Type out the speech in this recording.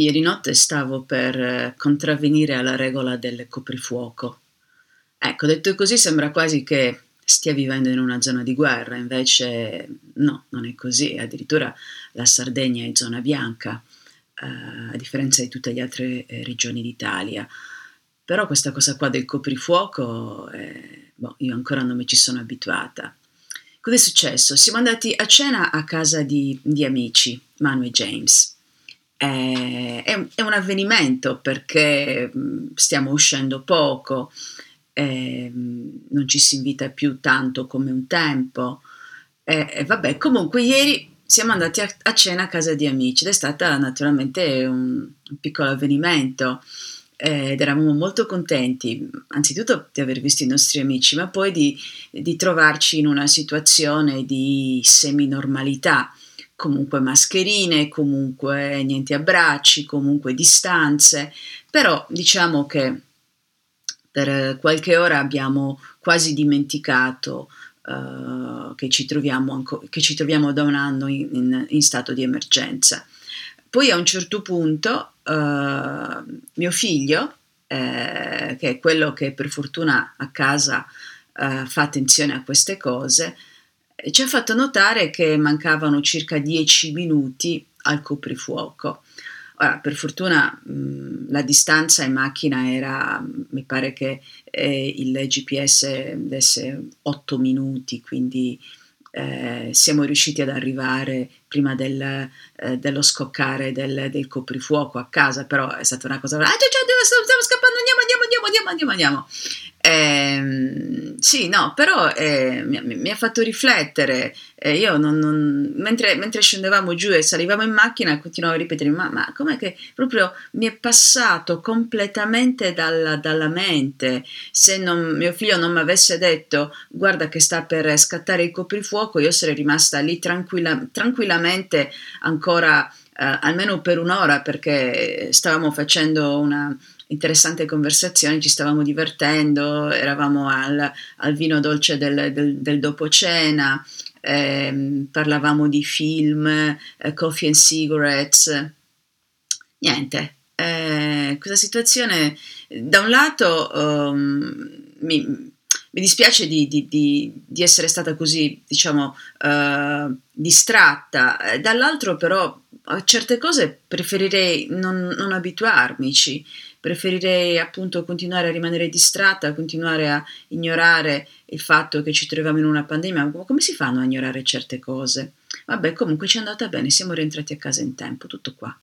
Ieri notte stavo per eh, contravvenire alla regola del coprifuoco. Ecco, detto così sembra quasi che stia vivendo in una zona di guerra, invece no, non è così, addirittura la Sardegna è zona bianca, eh, a differenza di tutte le altre eh, regioni d'Italia. Però questa cosa qua del coprifuoco, eh, boh, io ancora non mi ci sono abituata. Cosa è successo? Siamo andati a cena a casa di, di amici, Manu e James è, un avvenimento perché mm, stiamo uscendo poco, eh, non ci si invita più tanto come un tempo. E vabbè, comunque ieri siamo andati a, a, cena a casa di amici ed è stato naturalmente un, un piccolo avvenimento ed eravamo molto contenti, anzitutto di aver visto i nostri amici, ma poi di, di trovarci in una situazione di semi-normalità comunque mascherine, comunque niente abbracci, comunque distanze, però diciamo che per qualche ora abbiamo quasi dimenticato uh, che, ci troviamo anco, che, ci troviamo da un anno in, in, in, stato di emergenza. Poi a un certo punto uh, mio figlio, eh, che è quello che per fortuna a casa uh, fa attenzione a queste cose, ci ha fatto notare che mancavano circa 10 minuti al coprifuoco. Ora, per fortuna mh, la distanza in macchina era, mi pare che eh, il GPS desse 8 minuti, quindi eh, siamo riusciti ad arrivare prima del, eh, dello scoccare del, del, coprifuoco a casa, però è stata una cosa... Ah, stiamo scappando, andiamo, andiamo, andiamo, andiamo, andiamo, andiamo. Eh, sì, no, però eh, mi, mi, ha fatto riflettere. Eh, io non, non, mentre, mentre, scendevamo giù e salivamo in macchina, continuavo a ripetere: Ma, ma com'è che proprio mi è passato completamente dalla, dalla mente? Se non, mio figlio non mi avesse detto guarda che sta per scattare il coprifuoco, io sarei rimasta lì tranquilla, tranquillamente ancora. Uh, almeno per un'ora perché stavamo facendo una, interessante conversazione, ci stavamo divertendo, eravamo al, al vino dolce del, del, del dopo cena, eh, parlavamo di film, eh, coffee and cigarettes, niente. Eh, questa situazione, da un lato, um, mi, mi, dispiace di, di, di, di, essere stata così, diciamo, uh, distratta, dall'altro però a certe cose preferirei non, non abituarmici preferirei appunto continuare a rimanere distratta, continuare a ignorare il fatto che ci troviamo in una pandemia. Come si fanno a ignorare certe cose? Vabbè, comunque ci è andata bene, siamo rientrati a casa in tempo, tutto qua.